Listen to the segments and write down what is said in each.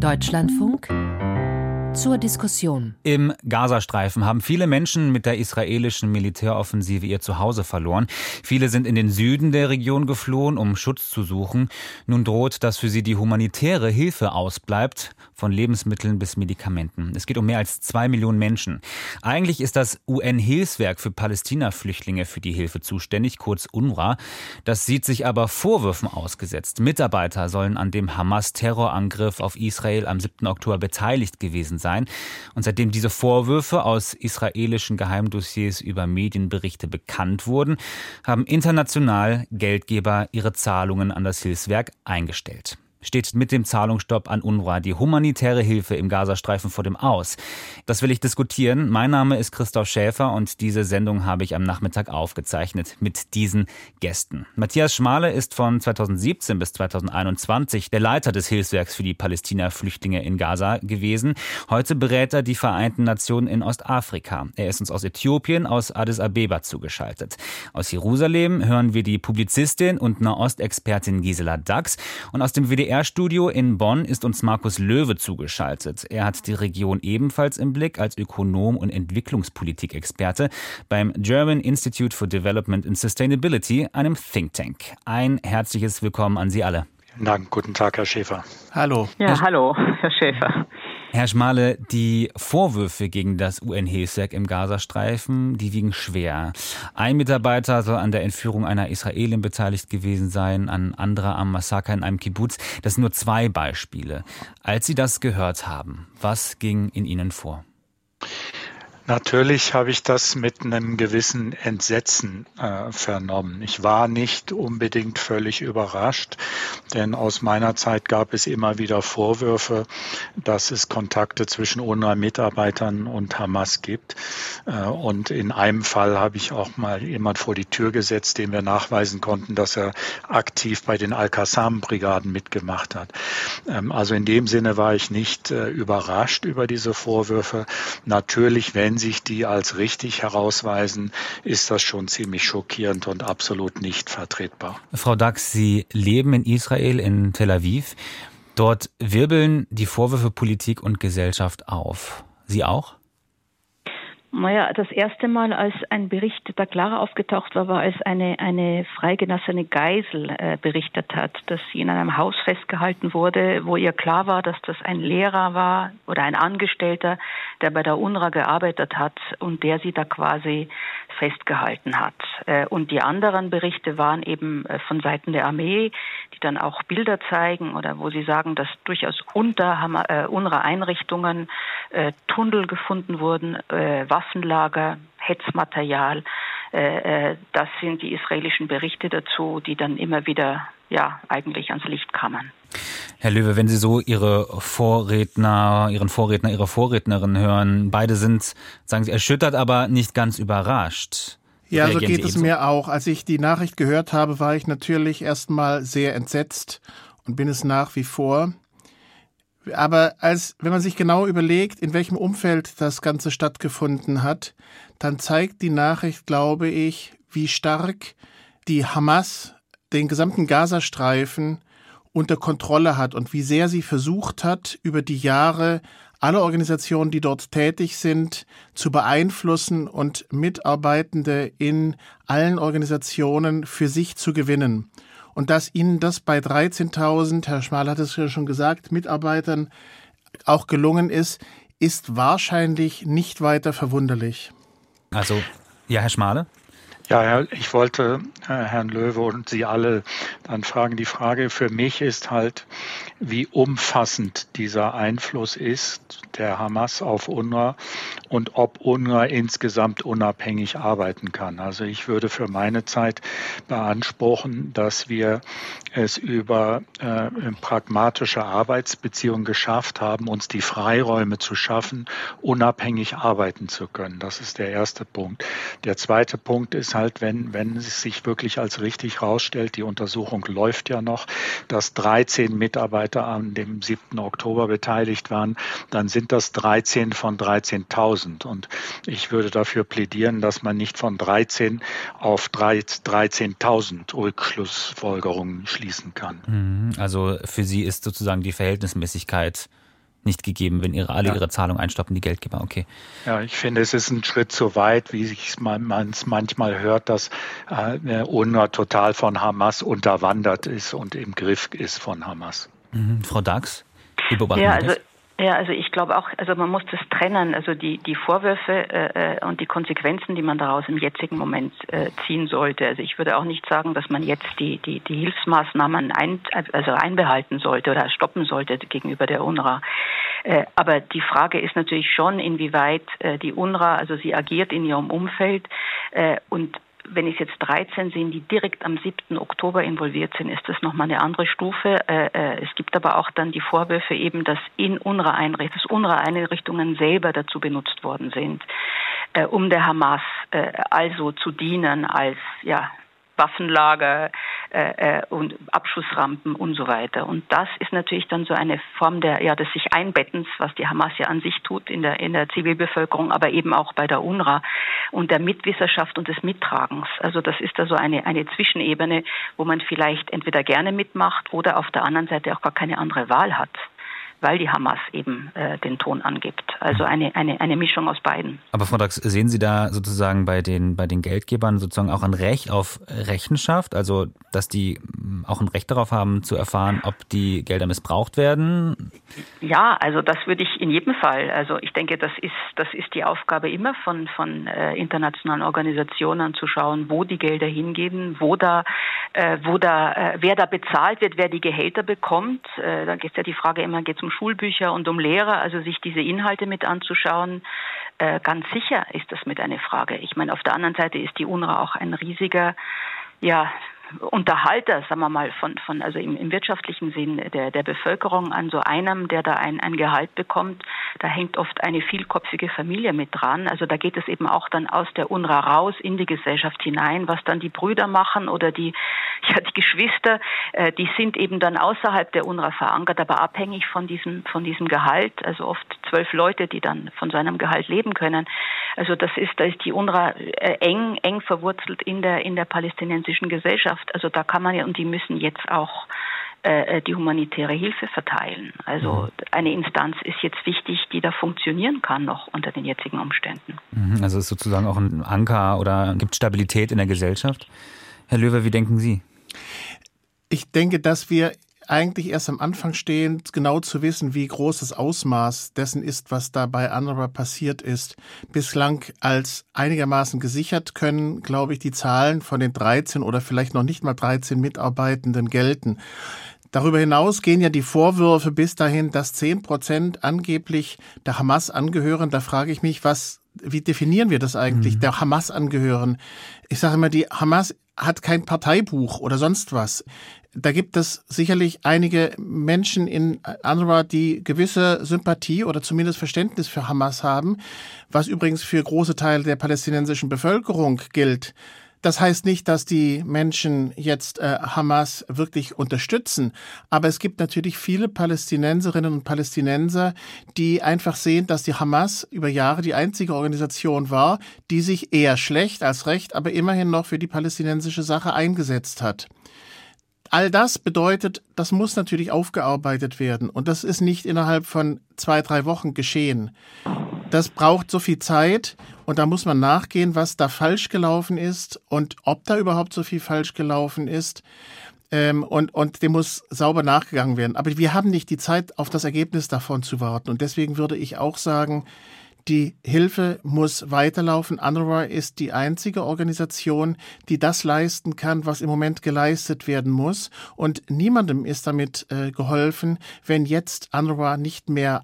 Deutschlandfunk zur Diskussion. Im Gazastreifen haben viele Menschen mit der israelischen Militäroffensive ihr Zuhause verloren. Viele sind in den Süden der Region geflohen, um Schutz zu suchen. Nun droht, dass für sie die humanitäre Hilfe ausbleibt, von Lebensmitteln bis Medikamenten. Es geht um mehr als zwei Millionen Menschen. Eigentlich ist das UN-Hilfswerk für Palästina-Flüchtlinge für die Hilfe zuständig, kurz UNRWA. Das sieht sich aber Vorwürfen ausgesetzt. Mitarbeiter sollen an dem Hamas-Terrorangriff auf Israel am 7. Oktober beteiligt gewesen sein. Und seitdem diese Vorwürfe aus israelischen Geheimdossiers über Medienberichte bekannt wurden, haben international Geldgeber ihre Zahlungen an das Hilfswerk eingestellt steht mit dem Zahlungsstopp an UNRWA die humanitäre Hilfe im Gazastreifen vor dem Aus. Das will ich diskutieren. Mein Name ist Christoph Schäfer und diese Sendung habe ich am Nachmittag aufgezeichnet mit diesen Gästen. Matthias Schmale ist von 2017 bis 2021 der Leiter des Hilfswerks für die Palästina-Flüchtlinge in Gaza gewesen. Heute berät er die Vereinten Nationen in Ostafrika. Er ist uns aus Äthiopien, aus Addis Abeba zugeschaltet. Aus Jerusalem hören wir die Publizistin und Nahostexpertin Gisela Dax und aus dem WDR WDR-Studio in Bonn ist uns Markus Löwe zugeschaltet. Er hat die Region ebenfalls im Blick als Ökonom und Entwicklungspolitikexperte beim German Institute for Development and Sustainability, einem Think Tank. Ein herzliches Willkommen an Sie alle. Vielen Dank. Guten Tag, Herr Schäfer. Hallo. Ja, hallo, Herr Schäfer. Herr Schmale, die Vorwürfe gegen das UN-Hilfswerk im Gazastreifen, die wiegen schwer. Ein Mitarbeiter soll an der Entführung einer Israelin beteiligt gewesen sein, ein anderer am Massaker in einem Kibbutz. Das sind nur zwei Beispiele. Als Sie das gehört haben, was ging in Ihnen vor? Natürlich habe ich das mit einem gewissen Entsetzen äh, vernommen. Ich war nicht unbedingt völlig überrascht, denn aus meiner Zeit gab es immer wieder Vorwürfe, dass es Kontakte zwischen UNRWA-Mitarbeitern und Hamas gibt. Äh, und in einem Fall habe ich auch mal jemand vor die Tür gesetzt, dem wir nachweisen konnten, dass er aktiv bei den Al-Qassam-Brigaden mitgemacht hat. Ähm, also in dem Sinne war ich nicht äh, überrascht über diese Vorwürfe. Natürlich, wenn sich die als richtig herausweisen, ist das schon ziemlich schockierend und absolut nicht vertretbar. Frau Dax, Sie leben in Israel, in Tel Aviv. Dort wirbeln die Vorwürfe Politik und Gesellschaft auf. Sie auch? Naja, das erste Mal, als ein Bericht da klarer aufgetaucht war, war, als eine, eine freigelassene Geisel äh, berichtet hat, dass sie in einem Haus festgehalten wurde, wo ihr klar war, dass das ein Lehrer war oder ein Angestellter, der bei der UNRWA gearbeitet hat und der sie da quasi festgehalten hat. Äh, und die anderen Berichte waren eben äh, von Seiten der Armee, die dann auch Bilder zeigen oder wo sie sagen, dass durchaus unter äh, UNRWA-Einrichtungen Tunnel gefunden wurden, Waffenlager, Hetzmaterial. Das sind die israelischen Berichte dazu, die dann immer wieder ja eigentlich ans Licht kamen. Herr Löwe, wenn Sie so Ihre Vorredner, Ihren Vorredner, Ihre Vorrednerin hören, beide sind, sagen Sie, erschüttert, aber nicht ganz überrascht. Ja, so geht es mir auch. Als ich die Nachricht gehört habe, war ich natürlich erstmal sehr entsetzt und bin es nach wie vor. Aber als, wenn man sich genau überlegt, in welchem Umfeld das Ganze stattgefunden hat, dann zeigt die Nachricht, glaube ich, wie stark die Hamas den gesamten Gazastreifen unter Kontrolle hat und wie sehr sie versucht hat, über die Jahre alle Organisationen, die dort tätig sind, zu beeinflussen und Mitarbeitende in allen Organisationen für sich zu gewinnen. Und dass ihnen das bei 13.000, Herr Schmal hat es ja schon gesagt, Mitarbeitern auch gelungen ist, ist wahrscheinlich nicht weiter verwunderlich. Also, ja, Herr Schmale? Ja, ich wollte äh, Herrn Löwe und Sie alle dann fragen. Die Frage für mich ist halt, wie umfassend dieser Einfluss ist der Hamas auf UNRWA und ob UNRWA insgesamt unabhängig arbeiten kann. Also ich würde für meine Zeit beanspruchen, dass wir es über äh, pragmatische Arbeitsbeziehungen geschafft haben, uns die Freiräume zu schaffen, unabhängig arbeiten zu können. Das ist der erste Punkt. Der zweite Punkt ist halt, wenn, wenn es sich wirklich als richtig herausstellt, die Untersuchung läuft ja noch, dass 13 Mitarbeiter an dem 7. Oktober beteiligt waren, dann sind das 13 von 13.000. Und ich würde dafür plädieren, dass man nicht von 13 auf 13.000 Rückschlussfolgerungen schließen kann. Mhm. Also für Sie ist sozusagen die Verhältnismäßigkeit nicht gegeben, wenn ihre, alle ja. ihre Zahlungen einstoppen, die Geldgeber. Okay. Ja, ich finde, es ist ein Schritt zu weit, wie man es manchmal hört, dass äh, UNRWA total von Hamas unterwandert ist und im Griff ist von Hamas. Mhm. Frau Dax, wie beobachten ja, also ja, also ich glaube auch, also man muss das trennen, also die, die Vorwürfe äh, äh, und die Konsequenzen, die man daraus im jetzigen Moment äh, ziehen sollte. Also ich würde auch nicht sagen, dass man jetzt die, die, die Hilfsmaßnahmen ein, also einbehalten sollte oder stoppen sollte gegenüber der UNRWA. Äh, aber die Frage ist natürlich schon, inwieweit äh, die UNRWA, also sie agiert in ihrem Umfeld und wenn es jetzt 13 sind, die direkt am 7. Oktober involviert sind, ist das nochmal eine andere Stufe. Äh, äh, es gibt aber auch dann die Vorwürfe eben, dass in UNRWA-Einrichtungen, UNRWA-Einrichtungen selber dazu benutzt worden sind, äh, um der Hamas also zu dienen als ja Waffenlager äh, äh, und Abschussrampen und so weiter. Und das ist natürlich dann so eine Form der, ja, des sich Einbettens, was die Hamas ja an sich tut in der, in der Zivilbevölkerung, aber eben auch bei der UNRWA und der Mitwisserschaft und des Mittragens. Also das ist da so eine, eine Zwischenebene, wo man vielleicht entweder gerne mitmacht oder auf der anderen Seite auch gar keine andere Wahl hat weil die Hamas eben äh, den Ton angibt. Also eine, eine, eine Mischung aus beiden. Aber Frau Dax, sehen Sie da sozusagen bei den, bei den Geldgebern sozusagen auch ein Recht auf Rechenschaft? Also, dass die mm, auch ein Recht darauf haben, zu erfahren, ob die Gelder missbraucht werden? Ja, also das würde ich in jedem Fall. Also ich denke, das ist, das ist die Aufgabe immer von, von äh, internationalen Organisationen zu schauen, wo die Gelder hingehen, wo da, äh, wo da, äh, wer da bezahlt wird, wer die Gehälter bekommt. Äh, da geht es ja die Frage immer, geht es um Schulbücher und um Lehrer, also sich diese Inhalte mit anzuschauen. Äh, ganz sicher ist das mit einer Frage. Ich meine, auf der anderen Seite ist die UNRWA auch ein riesiger, ja, Unterhalter, sagen wir mal, von, von also im, im wirtschaftlichen Sinn der, der Bevölkerung an so einem, der da ein, ein Gehalt bekommt, da hängt oft eine vielkopfige Familie mit dran. Also da geht es eben auch dann aus der UNRWA raus in die Gesellschaft hinein, was dann die Brüder machen oder die, ja, die Geschwister, äh, die sind eben dann außerhalb der UNRWA verankert, aber abhängig von diesem, von diesem Gehalt. Also oft zwölf Leute, die dann von seinem Gehalt leben können. Also das ist, da ist die UNRWA äh, eng, eng verwurzelt in der, in der palästinensischen Gesellschaft. Also da kann man ja, und die müssen jetzt auch äh, äh, die humanitäre Hilfe verteilen. Also mhm. eine Instanz ist jetzt wichtig, die da funktionieren kann noch unter den jetzigen Umständen. Mhm. Also ist sozusagen auch ein Anker oder gibt Stabilität in der Gesellschaft. Herr Löwer, wie denken Sie? Ich denke, dass wir eigentlich erst am Anfang stehen, genau zu wissen, wie groß das Ausmaß dessen ist, was da bei UNRWA passiert ist. Bislang als einigermaßen gesichert können, glaube ich, die Zahlen von den 13 oder vielleicht noch nicht mal 13 Mitarbeitenden gelten. Darüber hinaus gehen ja die Vorwürfe bis dahin, dass 10 Prozent angeblich der Hamas angehören. Da frage ich mich, was, wie definieren wir das eigentlich, mhm. der Hamas angehören? Ich sage immer, die Hamas hat kein Parteibuch oder sonst was. Da gibt es sicherlich einige Menschen in Anwar, die gewisse Sympathie oder zumindest Verständnis für Hamas haben, was übrigens für große Teile der palästinensischen Bevölkerung gilt. Das heißt nicht, dass die Menschen jetzt äh, Hamas wirklich unterstützen, aber es gibt natürlich viele Palästinenserinnen und Palästinenser, die einfach sehen, dass die Hamas über Jahre die einzige Organisation war, die sich eher schlecht als recht, aber immerhin noch für die palästinensische Sache eingesetzt hat. All das bedeutet, das muss natürlich aufgearbeitet werden. Und das ist nicht innerhalb von zwei, drei Wochen geschehen. Das braucht so viel Zeit und da muss man nachgehen, was da falsch gelaufen ist und ob da überhaupt so viel falsch gelaufen ist. Ähm, und, und dem muss sauber nachgegangen werden. Aber wir haben nicht die Zeit, auf das Ergebnis davon zu warten. Und deswegen würde ich auch sagen, die Hilfe muss weiterlaufen. UNRWA ist die einzige Organisation, die das leisten kann, was im Moment geleistet werden muss. Und niemandem ist damit äh, geholfen, wenn jetzt UNRWA nicht mehr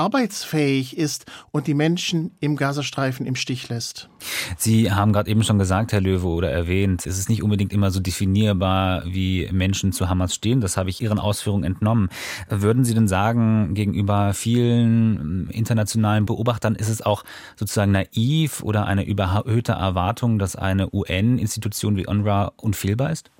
arbeitsfähig ist und die Menschen im Gazastreifen im Stich lässt. Sie haben gerade eben schon gesagt, Herr Löwe, oder erwähnt, es ist nicht unbedingt immer so definierbar, wie Menschen zu Hamas stehen. Das habe ich Ihren Ausführungen entnommen. Würden Sie denn sagen, gegenüber vielen internationalen Beobachtern ist es auch sozusagen naiv oder eine überhöhte Erwartung, dass eine UN-Institution wie UNRWA unfehlbar ist?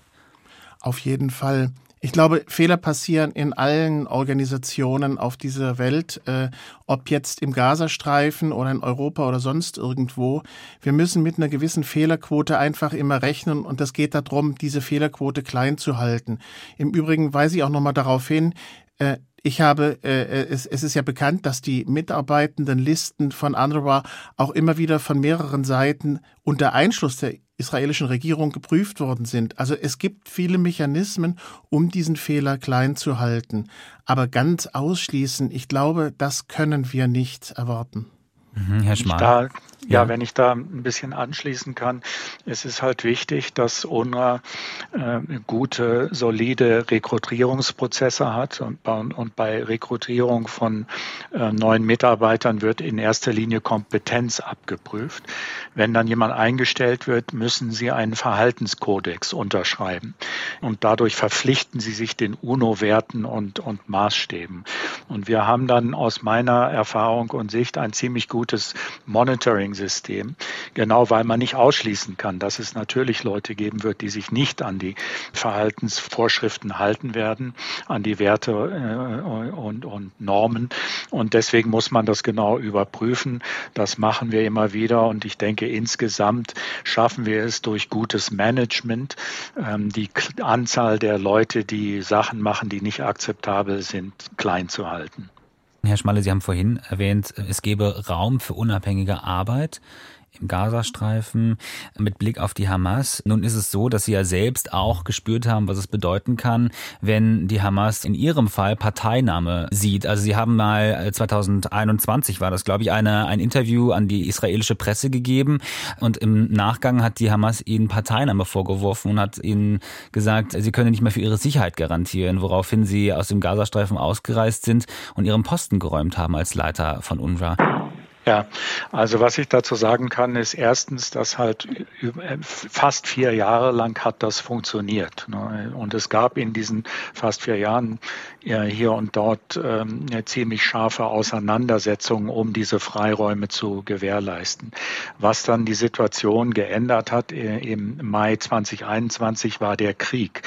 Auf jeden Fall. Ich glaube, Fehler passieren in allen Organisationen auf dieser Welt, äh, ob jetzt im Gazastreifen oder in Europa oder sonst irgendwo. Wir müssen mit einer gewissen Fehlerquote einfach immer rechnen und es geht darum, diese Fehlerquote klein zu halten. Im Übrigen weise ich auch nochmal darauf hin, äh, Ich habe, äh, es, es ist ja bekannt, dass die Mitarbeitendenlisten von UNRWA auch immer wieder von mehreren Seiten unter Einschluss der israelischen Regierung geprüft worden sind. Also es gibt viele Mechanismen, um diesen Fehler klein zu halten. Aber ganz ausschließen, ich glaube, das können wir nicht erwarten. Mhm, Herr Schmal. Ja, wenn ich da ein bisschen anschließen kann, es ist halt wichtig, dass UNRWA äh, gute, solide Rekrutierungsprozesse hat und, und bei Rekrutierung von äh, neuen Mitarbeitern wird in erster Linie Kompetenz abgeprüft. Wenn dann jemand eingestellt wird, müssen sie einen Verhaltenskodex unterschreiben und dadurch verpflichten sie sich den UNO-Werten und, und Maßstäben. Und wir haben dann aus meiner Erfahrung und Sicht ein ziemlich gutes Monitoring System, genau weil man nicht ausschließen kann, dass es natürlich Leute geben wird, die sich nicht an die Verhaltensvorschriften halten werden, an die Werte äh, und, und Normen. Und deswegen muss man das genau überprüfen. Das machen wir immer wieder. Und ich denke, insgesamt schaffen wir es durch gutes Management, ähm, die Anzahl der Leute, die Sachen machen, die nicht akzeptabel sind, klein zu halten. Herr Schmalle, Sie haben vorhin erwähnt, es gebe Raum für unabhängige Arbeit im Gazastreifen mit Blick auf die Hamas. Nun ist es so, dass Sie ja selbst auch gespürt haben, was es bedeuten kann, wenn die Hamas in Ihrem Fall Parteinahme sieht. Also Sie haben mal 2021 äh, war das, glaube ich, eine, ein Interview an die israelische Presse gegeben und im Nachgang hat die Hamas Ihnen Parteinahme vorgeworfen und hat Ihnen gesagt, Sie können nicht mehr für Ihre Sicherheit garantieren, woraufhin Sie aus dem Gazastreifen ausgereist sind und Ihren Posten geräumt haben als Leiter von UNRWA. Ja, also was ich dazu sagen kann, ist erstens, dass halt fast vier Jahre lang hat das funktioniert. Ne? Und es gab in diesen fast vier Jahren hier und dort ähm, ziemlich scharfe Auseinandersetzung, um diese Freiräume zu gewährleisten. Was dann die Situation geändert hat äh, im Mai 2021 war der Krieg,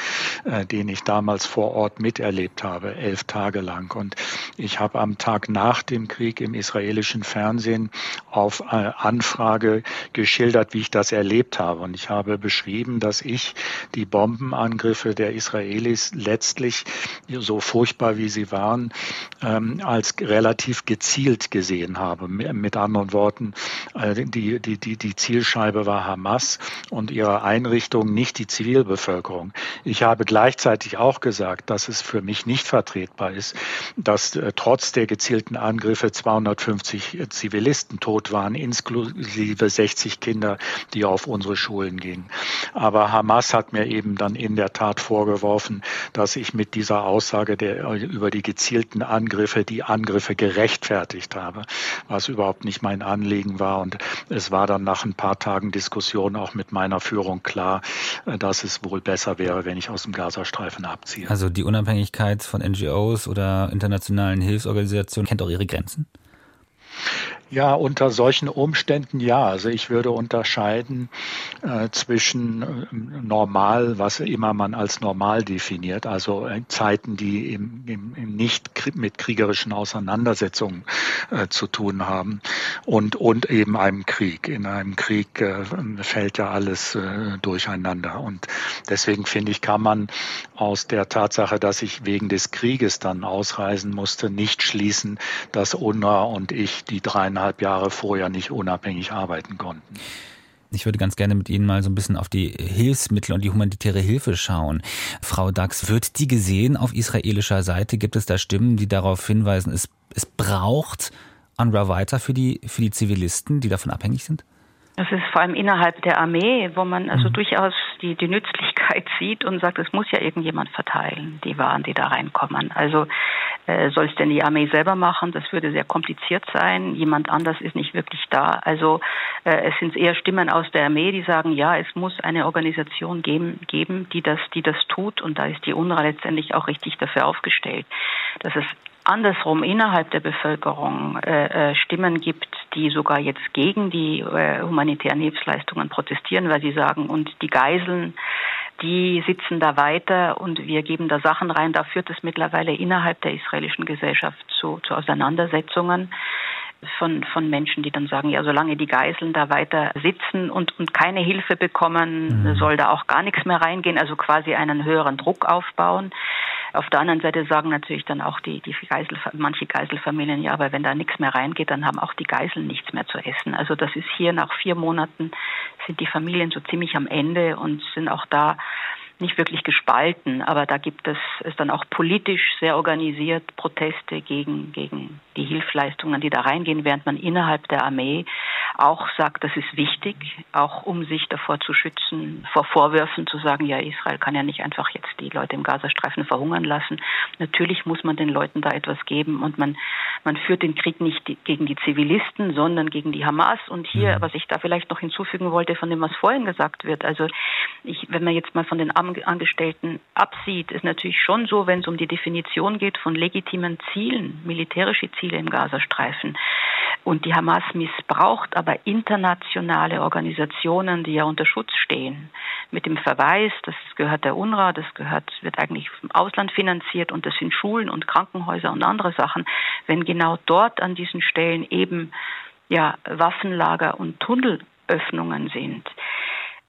äh, den ich damals vor Ort miterlebt habe, elf Tage lang. Und ich habe am Tag nach dem Krieg im israelischen Fernsehen Fernsehen auf äh, Anfrage geschildert, wie ich das erlebt habe. Und ich habe beschrieben, dass ich die Bombenangriffe der Israelis letztlich, so furchtbar wie sie waren, ähm, als relativ gezielt gesehen habe. Mit anderen Worten, äh, die, die, die, die Zielscheibe war Hamas und ihre Einrichtung, nicht die Zivilbevölkerung. Ich habe gleichzeitig auch gesagt, dass es für mich nicht vertretbar ist, dass äh, trotz der gezielten Angriffe 250 Zivilbevölkerung Zivilisten tot waren, inklusive 60 Kinder, die auf unsere Schulen gingen. Aber Hamas hat mir eben dann in der Tat vorgeworfen, dass ich mit dieser Aussage der, über die gezielten Angriffe die Angriffe gerechtfertigt habe, was überhaupt nicht mein Anliegen war. Und es war dann nach ein paar Tagen Diskussion auch mit meiner Führung klar, dass es wohl besser wäre, wenn ich aus dem Gazastreifen abziehe. Also die Unabhängigkeit von NGOs oder internationalen Hilfsorganisationen kennt auch ihre Grenzen? Ja, unter solchen Umständen ja. Also ich würde unterscheiden äh, zwischen äh, normal, was immer man als normal definiert, also äh, Zeiten, die im, im, im nicht mit kriegerischen Auseinandersetzungen äh, zu tun haben und, und eben einem Krieg. In einem Krieg äh, fällt ja alles äh, durcheinander. Und deswegen finde ich, kann man aus der Tatsache, dass ich wegen des Krieges dann ausreisen musste, nicht schließen, dass UNRWA und ich die dreieinhalb eineinhalb Jahre vorher nicht unabhängig arbeiten konnten. Ich würde ganz gerne mit Ihnen mal so ein bisschen auf die Hilfsmittel und die humanitäre Hilfe schauen. Frau Dax, wird die gesehen auf israelischer Seite? Gibt es da Stimmen, die darauf hinweisen, es, es braucht UNRWA weiter für die, für die Zivilisten, die davon abhängig sind? Das ist vor allem innerhalb der Armee, wo man also mhm. durchaus die, die Nützlichkeit sieht und sagt, es muss ja irgendjemand verteilen, die Waren, die da reinkommen. Also äh, soll es denn die Armee selber machen? Das würde sehr kompliziert sein. Jemand anders ist nicht wirklich da. Also äh, es sind eher Stimmen aus der Armee, die sagen, ja, es muss eine Organisation geben, geben die das, die das tut. Und da ist die UNRWA letztendlich auch richtig dafür aufgestellt, dass es andersrum innerhalb der Bevölkerung äh, äh, Stimmen gibt, die sogar jetzt gegen die äh, humanitären Hilfsleistungen protestieren, weil sie sagen, und die Geiseln, die sitzen da weiter und wir geben da Sachen rein. Da führt es mittlerweile innerhalb der israelischen Gesellschaft zu, zu Auseinandersetzungen von, von Menschen, die dann sagen, ja, solange die Geiseln da weiter sitzen und, und keine Hilfe bekommen, mhm. soll da auch gar nichts mehr reingehen, also quasi einen höheren Druck aufbauen. Auf der anderen Seite sagen natürlich dann auch die, die Geisel, manche Geiselfamilien, ja, aber wenn da nichts mehr reingeht, dann haben auch die Geiseln nichts mehr zu essen. Also das ist hier nach vier Monaten sind die Familien so ziemlich am Ende und sind auch da nicht wirklich gespalten, aber da gibt es, es dann auch politisch sehr organisiert Proteste gegen, gegen die Hilfsleistungen, die da reingehen, während man innerhalb der Armee auch sagt, das ist wichtig, auch um sich davor zu schützen, vor Vorwürfen zu sagen, ja, Israel kann ja nicht einfach jetzt die Leute im Gazastreifen verhungern lassen. Natürlich muss man den Leuten da etwas geben und man, man führt den Krieg nicht gegen die Zivilisten, sondern gegen die Hamas. Und hier, mhm. was ich da vielleicht noch hinzufügen wollte von dem, was vorhin gesagt wird, also ich, wenn man jetzt mal von den Angestellten absieht, ist natürlich schon so, wenn es um die Definition geht von legitimen Zielen, militärische Ziele im Gazastreifen, und die Hamas missbraucht aber internationale Organisationen, die ja unter Schutz stehen, mit dem Verweis, das gehört der UNRWA, das gehört, wird eigentlich vom Ausland finanziert und das sind Schulen und Krankenhäuser und andere Sachen. Wenn genau dort an diesen Stellen eben ja, Waffenlager und Tunnelöffnungen sind,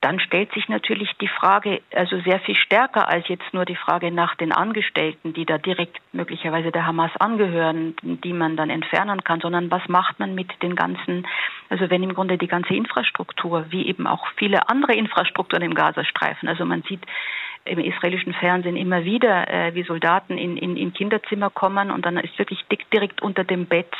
dann stellt sich natürlich die Frage, also sehr viel stärker als jetzt nur die Frage nach den Angestellten, die da direkt möglicherweise der Hamas angehören, die man dann entfernen kann, sondern was macht man mit den ganzen, also wenn im Grunde die ganze Infrastruktur, wie eben auch viele andere Infrastrukturen im Gazastreifen, also man sieht im israelischen Fernsehen immer wieder, äh, wie Soldaten in, in, in Kinderzimmer kommen und dann ist wirklich direkt unter dem Bett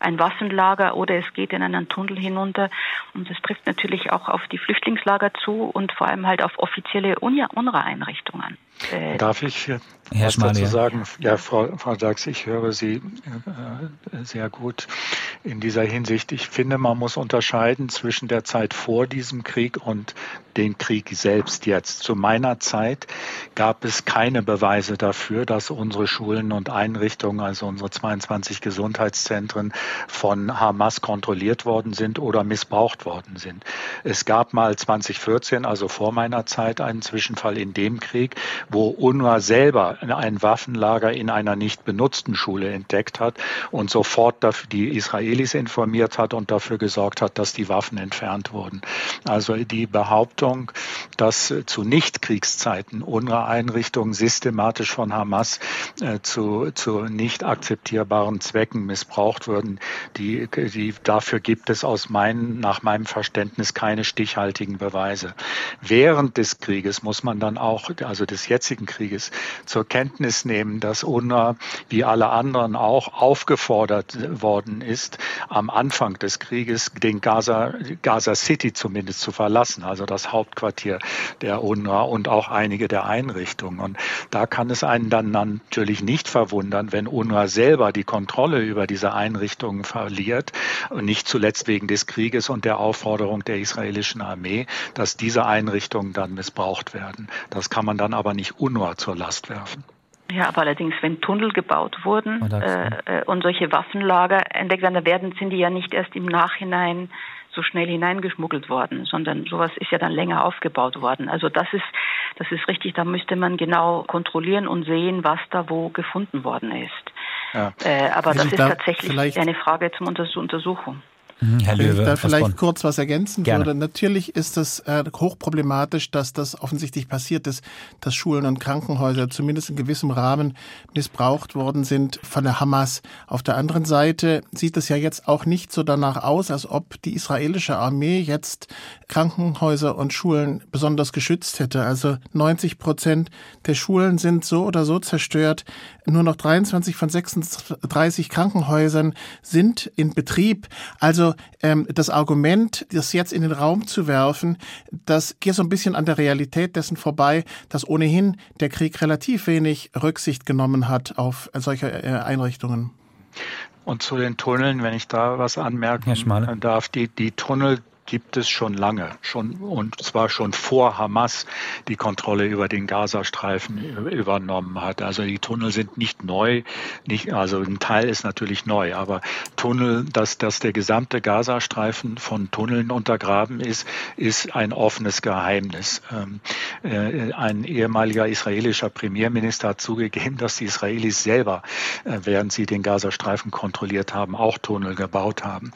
ein Waffenlager oder es geht in einen Tunnel hinunter. Und das trifft natürlich auch auf die Flüchtlingslager zu und vor allem halt auf offizielle UNRWA-Einrichtungen. Äh, Darf ich Herr was dazu sagen? Ja, Frau, Frau Sachs, ich höre Sie äh, sehr gut in dieser Hinsicht. Ich finde, man muss unterscheiden zwischen der Zeit vor diesem Krieg und dem Krieg selbst jetzt. Zu meiner Zeit gab es keine Beweise dafür, dass unsere Schulen und Einrichtungen, also unsere 22 Gesundheitszentren, von Hamas kontrolliert worden sind oder missbraucht worden sind. Es gab mal 2014, also vor meiner Zeit, einen Zwischenfall in dem Krieg, wo UNRWA selber ein Waffenlager in einer nicht benutzten Schule entdeckt hat und sofort dafür die Israelis informiert hat und dafür gesorgt hat, dass die Waffen entfernt wurden. Also die Behauptung, dass zu Nichtkriegszeiten UNRWA-Einrichtungen systematisch von Hamas äh, zu, zu nicht akzeptierbaren Zwecken missbraucht die, die, dafür gibt es aus meinen, nach meinem Verständnis keine stichhaltigen Beweise. Während des Krieges muss man dann auch, also des jetzigen Krieges, zur Kenntnis nehmen, dass UNRWA wie alle anderen auch aufgefordert worden ist, am Anfang des Krieges den Gaza, Gaza City zumindest zu verlassen, also das Hauptquartier der UNRWA und auch einige der Einrichtungen. Und da kann es einen dann natürlich nicht verwundern, wenn UNRWA selber die Kontrolle über diese Einrichtungen verliert und nicht zuletzt wegen des Krieges und der Aufforderung der israelischen Armee, dass diese Einrichtungen dann missbraucht werden. Das kann man dann aber nicht UNRWA zur Last werfen. Ja, aber allerdings, wenn Tunnel gebaut wurden oh, äh, und solche Waffenlager entdeckt werden, werden, sind die ja nicht erst im Nachhinein so schnell hineingeschmuggelt worden, sondern sowas ist ja dann länger aufgebaut worden. Also das ist, das ist richtig, da müsste man genau kontrollieren und sehen, was da wo gefunden worden ist. Ja. Äh, aber das ist da tatsächlich eine Frage zum Unters Untersuchung. Mhm, Herr Löwe, Wenn ich da vielleicht kurz was ergänzen Gerne. würde. Natürlich ist es äh, hochproblematisch, dass das offensichtlich passiert ist, dass Schulen und Krankenhäuser zumindest in gewissem Rahmen missbraucht worden sind von der Hamas. Auf der anderen Seite sieht es ja jetzt auch nicht so danach aus, als ob die israelische Armee jetzt Krankenhäuser und Schulen besonders geschützt hätte. Also 90 Prozent der Schulen sind so oder so zerstört. Nur noch 23 von 36 Krankenhäusern sind in Betrieb. Also ähm, das Argument, das jetzt in den Raum zu werfen, das geht so ein bisschen an der Realität dessen vorbei, dass ohnehin der Krieg relativ wenig Rücksicht genommen hat auf solche äh, Einrichtungen. Und zu den Tunneln, wenn ich da was anmerken darf, die, die Tunnel gibt es schon lange, schon und zwar schon vor Hamas die Kontrolle über den Gazastreifen übernommen hat. Also die Tunnel sind nicht neu, nicht, also ein Teil ist natürlich neu, aber Tunnel, dass, dass der gesamte Gazastreifen von Tunneln untergraben ist, ist ein offenes Geheimnis. Ähm, äh, ein ehemaliger israelischer Premierminister hat zugegeben, dass die Israelis selber, äh, während sie den Gazastreifen kontrolliert haben, auch Tunnel gebaut haben.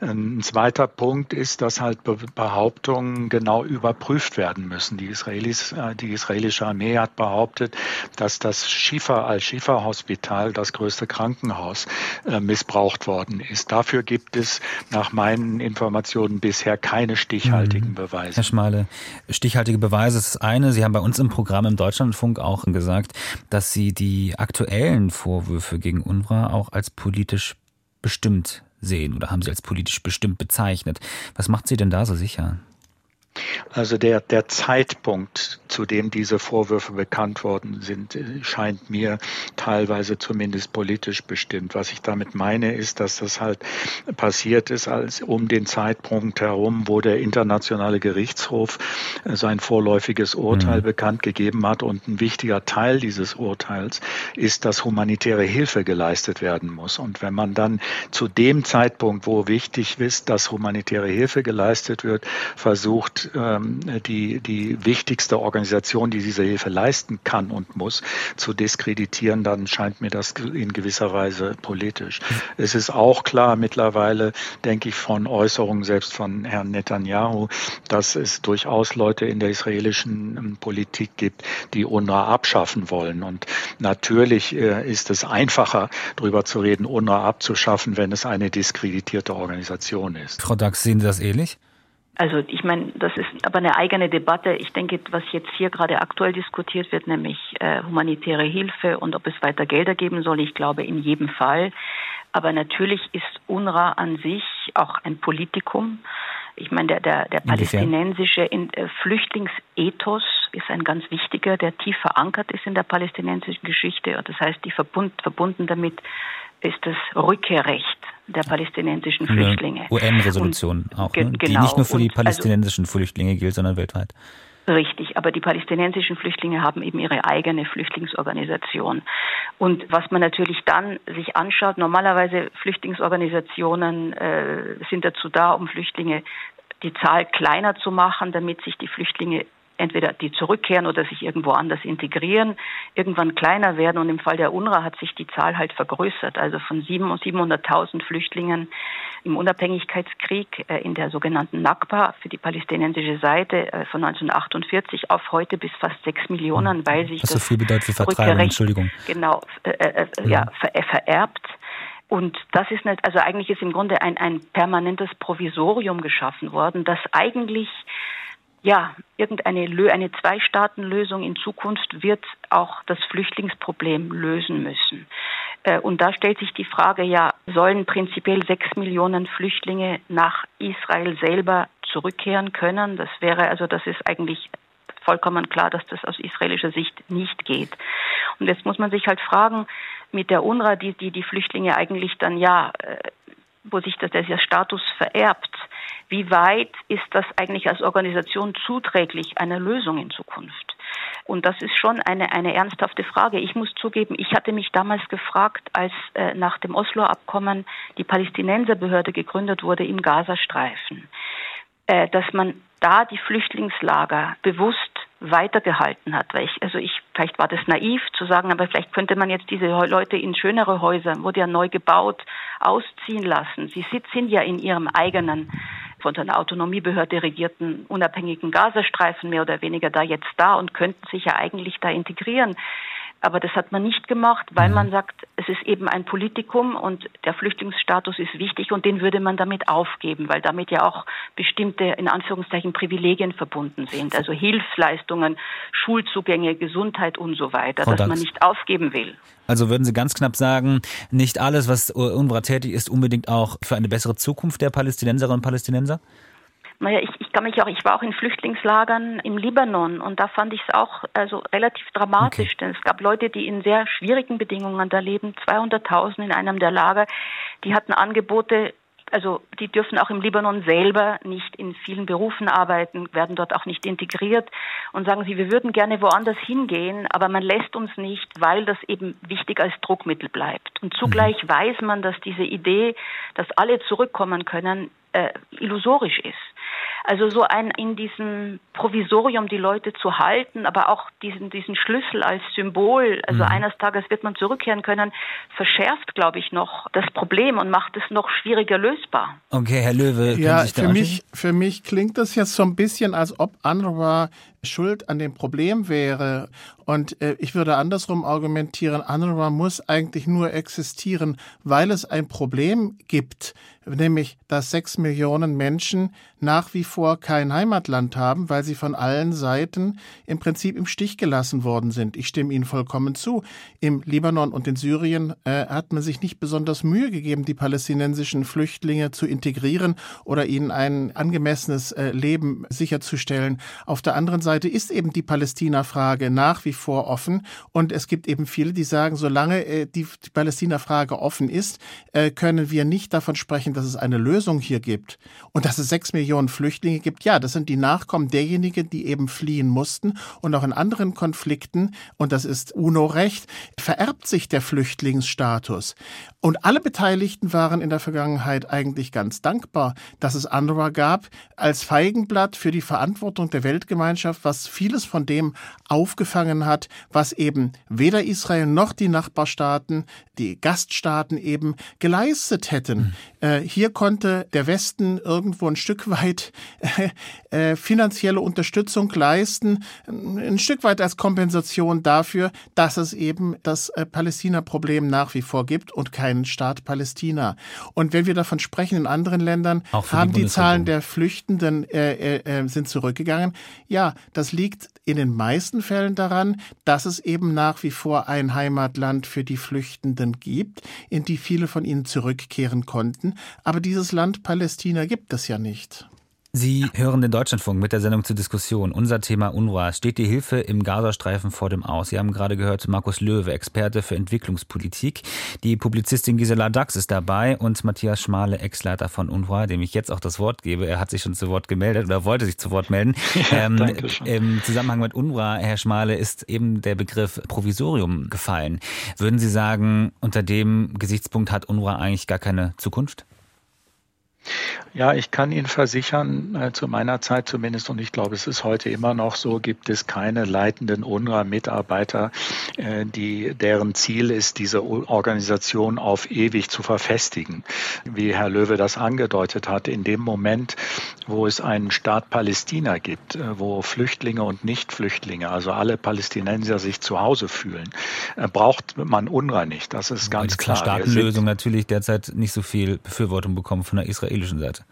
Ein zweiter Punkt ist, dass dass halt Behauptungen genau überprüft werden müssen. Die, Israelis, äh, die israelische Armee hat behauptet, dass das Shifa al-Shifa-Hospital, das größte Krankenhaus, äh, missbraucht worden ist. Dafür gibt es nach meinen Informationen bisher keine stichhaltigen mhm. Beweise. Herr Schmale, stichhaltige Beweise ist das eine. Sie haben bei uns im Programm im Deutschlandfunk auch gesagt, dass Sie die aktuellen Vorwürfe gegen UNRWA auch als politisch bestimmt sehen oder haben Sie als politisch bestimmt bezeichnet. Was macht Sie denn da so sicher? Also der, der Zeitpunkt, zu dem diese Vorwürfe bekannt worden sind, scheint mir teilweise zumindest politisch bestimmt. Was ich damit meine, ist, dass das halt passiert ist, als um den Zeitpunkt herum, wo der internationale Gerichtshof sein vorläufiges Urteil mhm. bekannt gegeben hat. Und ein wichtiger Teil dieses Urteils ist, dass humanitäre Hilfe geleistet werden muss. Und wenn man dann zu dem Zeitpunkt, wo wichtig ist, dass humanitäre Hilfe geleistet wird, versucht, ähm, die, die wichtigste Organisation, die diese Hilfe leisten kann und muss, zu diskreditieren, dann scheint mir das in gewisser Weise politisch. Es ist auch klar mittlerweile, denke ich, von Äußerungen selbst von Herrn Netanyahu, dass es durchaus Leute in der israelischen ähm, Politik gibt, die UNRWA abschaffen wollen. Und natürlich äh, ist es einfacher, darüber zu reden, UNRWA abzuschaffen, wenn es eine diskreditierte Organisation ist. Frau Dax, sehen Sie das ähnlich? Also ich meine, das ist aber eine eigene Debatte. Ich denke, was jetzt hier gerade aktuell diskutiert wird, nämlich äh, humanitäre Hilfe und ob es weiter Gelder geben soll, ich glaube in jedem Fall. Aber natürlich ist UNRWA an sich auch ein Politikum. Ich meine, der, der, der palästinensische äh, Flüchtlingsethos ist ein ganz wichtiger, der tief verankert ist in der palästinensischen Geschichte. Und das heißt, die verbund, verbunden damit ist das Rückkehrrecht der palästinensischen Flüchtlinge. UN-Resolution auch, ne? die genau. nicht nur für die also palästinensischen also, Flüchtlinge gilt, sondern weltweit. Richtig, aber die palästinensischen Flüchtlinge haben eben ihre eigene Flüchtlingsorganisation. Und was man natürlich dann sich anschaut, normalerweise Flüchtlingsorganisationen äh, sind dazu da, um Flüchtlinge die Zahl kleiner zu machen, damit sich die Flüchtlinge entweder die zurückkehren oder sich irgendwo anders integrieren, irgendwann kleiner werden. Und im Fall der UNRWA hat sich die Zahl halt vergrößert. Also von 700.000 Flüchtlingen im Unabhängigkeitskrieg äh, in der sogenannten Nakba für die palästinensische Seite äh, von 1948 auf heute bis fast 6 Millionen, hm. weil sich Was das so viel bedeutet wie Vertreibung, Entschuldigung. Genau, äh, äh, ja, ja ver vererbt. Und das ist nicht, also eigentlich ist im Grunde ein, ein permanentes Provisorium geschaffen worden, das eigentlich ja, irgendeine eine Zwei-Staaten-Lösung in Zukunft wird auch das Flüchtlingsproblem lösen müssen. Äh, und da stellt sich die Frage, ja, sollen prinzipiell sechs Millionen Flüchtlinge nach Israel selber zurückkehren können? Das wäre, also das ist eigentlich vollkommen klar, dass das aus israelischer Sicht nicht geht. Und jetzt muss man sich halt fragen, mit der UNRWA, die die, die Flüchtlinge eigentlich dann ja, äh, wo sich das, der Status vererbt, wie weit ist das eigentlich als Organisation zuträglich einer Lösung in Zukunft? Und das ist schon eine, eine ernsthafte Frage. Ich muss zugeben, ich hatte mich damals gefragt, als äh, nach dem Oslo-Abkommen die Palästinenserbehörde gegründet wurde im Gazastreifen, äh, dass man da die Flüchtlingslager bewusst weitergehalten hat. Weil ich, also ich, vielleicht war das naiv zu sagen, aber vielleicht könnte man jetzt diese Leute in schönere Häuser, wurde ja neu gebaut, ausziehen lassen. Sie sind ja in ihrem eigenen von einer Autonomiebehörde regierten unabhängigen Gazastreifen mehr oder weniger da jetzt da und könnten sich ja eigentlich da integrieren. Aber das hat man nicht gemacht, weil mhm. man sagt, es ist eben ein Politikum und der Flüchtlingsstatus ist wichtig und den würde man damit aufgeben, weil damit ja auch bestimmte, in Anführungszeichen, Privilegien verbunden sind. Also Hilfsleistungen, Schulzugänge, Gesundheit und so weiter, dass man nicht aufgeben will. Also würden Sie ganz knapp sagen, nicht alles, was UNRWA tätig ist, unbedingt auch für eine bessere Zukunft der Palästinenserinnen und Palästinenser? Naja, ich, ich kann mich auch, ich war auch in Flüchtlingslagern im Libanon und da fand ich es auch also relativ dramatisch, okay. denn es gab Leute, die in sehr schwierigen Bedingungen da leben, 200.000 in einem der Lager, die hatten Angebote, also die dürfen auch im Libanon selber nicht in vielen Berufen arbeiten, werden dort auch nicht integriert und sagen sie, wir würden gerne woanders hingehen, aber man lässt uns nicht, weil das eben wichtig als Druckmittel bleibt. Und zugleich mhm. weiß man, dass diese Idee, dass alle zurückkommen können, äh, illusorisch ist. Also so ein in diesem Provisorium die Leute zu halten, aber auch diesen, diesen Schlüssel als Symbol, also mhm. eines Tages wird man zurückkehren können, verschärft, glaube ich, noch das Problem und macht es noch schwieriger lösbar. Okay, Herr Löwe, ja, für mich, für mich klingt das jetzt so ein bisschen, als ob Anwar schuld an dem Problem wäre. Und äh, ich würde andersrum argumentieren, UNRWA muss eigentlich nur existieren, weil es ein Problem gibt, nämlich dass sechs Millionen Menschen nach wie vor kein Heimatland haben, weil sie von allen Seiten im Prinzip im Stich gelassen worden sind. Ich stimme Ihnen vollkommen zu. Im Libanon und in Syrien äh, hat man sich nicht besonders Mühe gegeben, die palästinensischen Flüchtlinge zu integrieren oder ihnen ein angemessenes äh, Leben sicherzustellen. Auf der anderen Seite Seite ist eben die Palästina-Frage nach wie vor offen. Und es gibt eben viele, die sagen, solange äh, die, die Palästina-Frage offen ist, äh, können wir nicht davon sprechen, dass es eine Lösung hier gibt. Und dass es sechs Millionen Flüchtlinge gibt, ja, das sind die Nachkommen derjenigen, die eben fliehen mussten. Und auch in anderen Konflikten, und das ist UNO-Recht, vererbt sich der Flüchtlingsstatus. Und alle Beteiligten waren in der Vergangenheit eigentlich ganz dankbar, dass es UNRWA gab, als Feigenblatt für die Verantwortung der Weltgemeinschaft was vieles von dem aufgefangen hat, was eben weder Israel noch die Nachbarstaaten, die Gaststaaten eben geleistet hätten. Mhm. Äh, hier konnte der Westen irgendwo ein Stück weit äh, finanzielle Unterstützung leisten, ein Stück weit als Kompensation dafür, dass es eben das äh, Palästina-Problem nach wie vor gibt und keinen Staat Palästina. Und wenn wir davon sprechen, in anderen Ländern haben die, die Zahlen der Flüchtenden äh, äh, äh, sind zurückgegangen. Ja, das liegt in den meisten Fällen daran, dass es eben nach wie vor ein Heimatland für die Flüchtenden gibt, in die viele von ihnen zurückkehren konnten. Aber dieses Land Palästina gibt es ja nicht. Sie hören den Deutschlandfunk mit der Sendung zur Diskussion. Unser Thema UNRWA. Steht die Hilfe im Gazastreifen vor dem Aus? Sie haben gerade gehört Markus Löwe, Experte für Entwicklungspolitik. Die Publizistin Gisela Dax ist dabei und Matthias Schmale, Ex-Leiter von UNRWA, dem ich jetzt auch das Wort gebe. Er hat sich schon zu Wort gemeldet oder wollte sich zu Wort melden. Ja, ähm, Im Zusammenhang mit UNRWA, Herr Schmale, ist eben der Begriff Provisorium gefallen. Würden Sie sagen, unter dem Gesichtspunkt hat UNRWA eigentlich gar keine Zukunft? Ja, ich kann Ihnen versichern, äh, zu meiner Zeit zumindest, und ich glaube, es ist heute immer noch so, gibt es keine leitenden UNRWA-Mitarbeiter, äh, die, deren Ziel ist, diese Organisation auf ewig zu verfestigen. Wie Herr Löwe das angedeutet hat, in dem Moment, wo es einen Staat Palästina gibt, äh, wo Flüchtlinge und Nichtflüchtlinge, also alle Palästinenser sich zu Hause fühlen, braucht man UNRWA nicht. Das ist ganz klar. Die Staatenlösung natürlich derzeit nicht so viel Befürwortung bekommen von der israelischen Seite.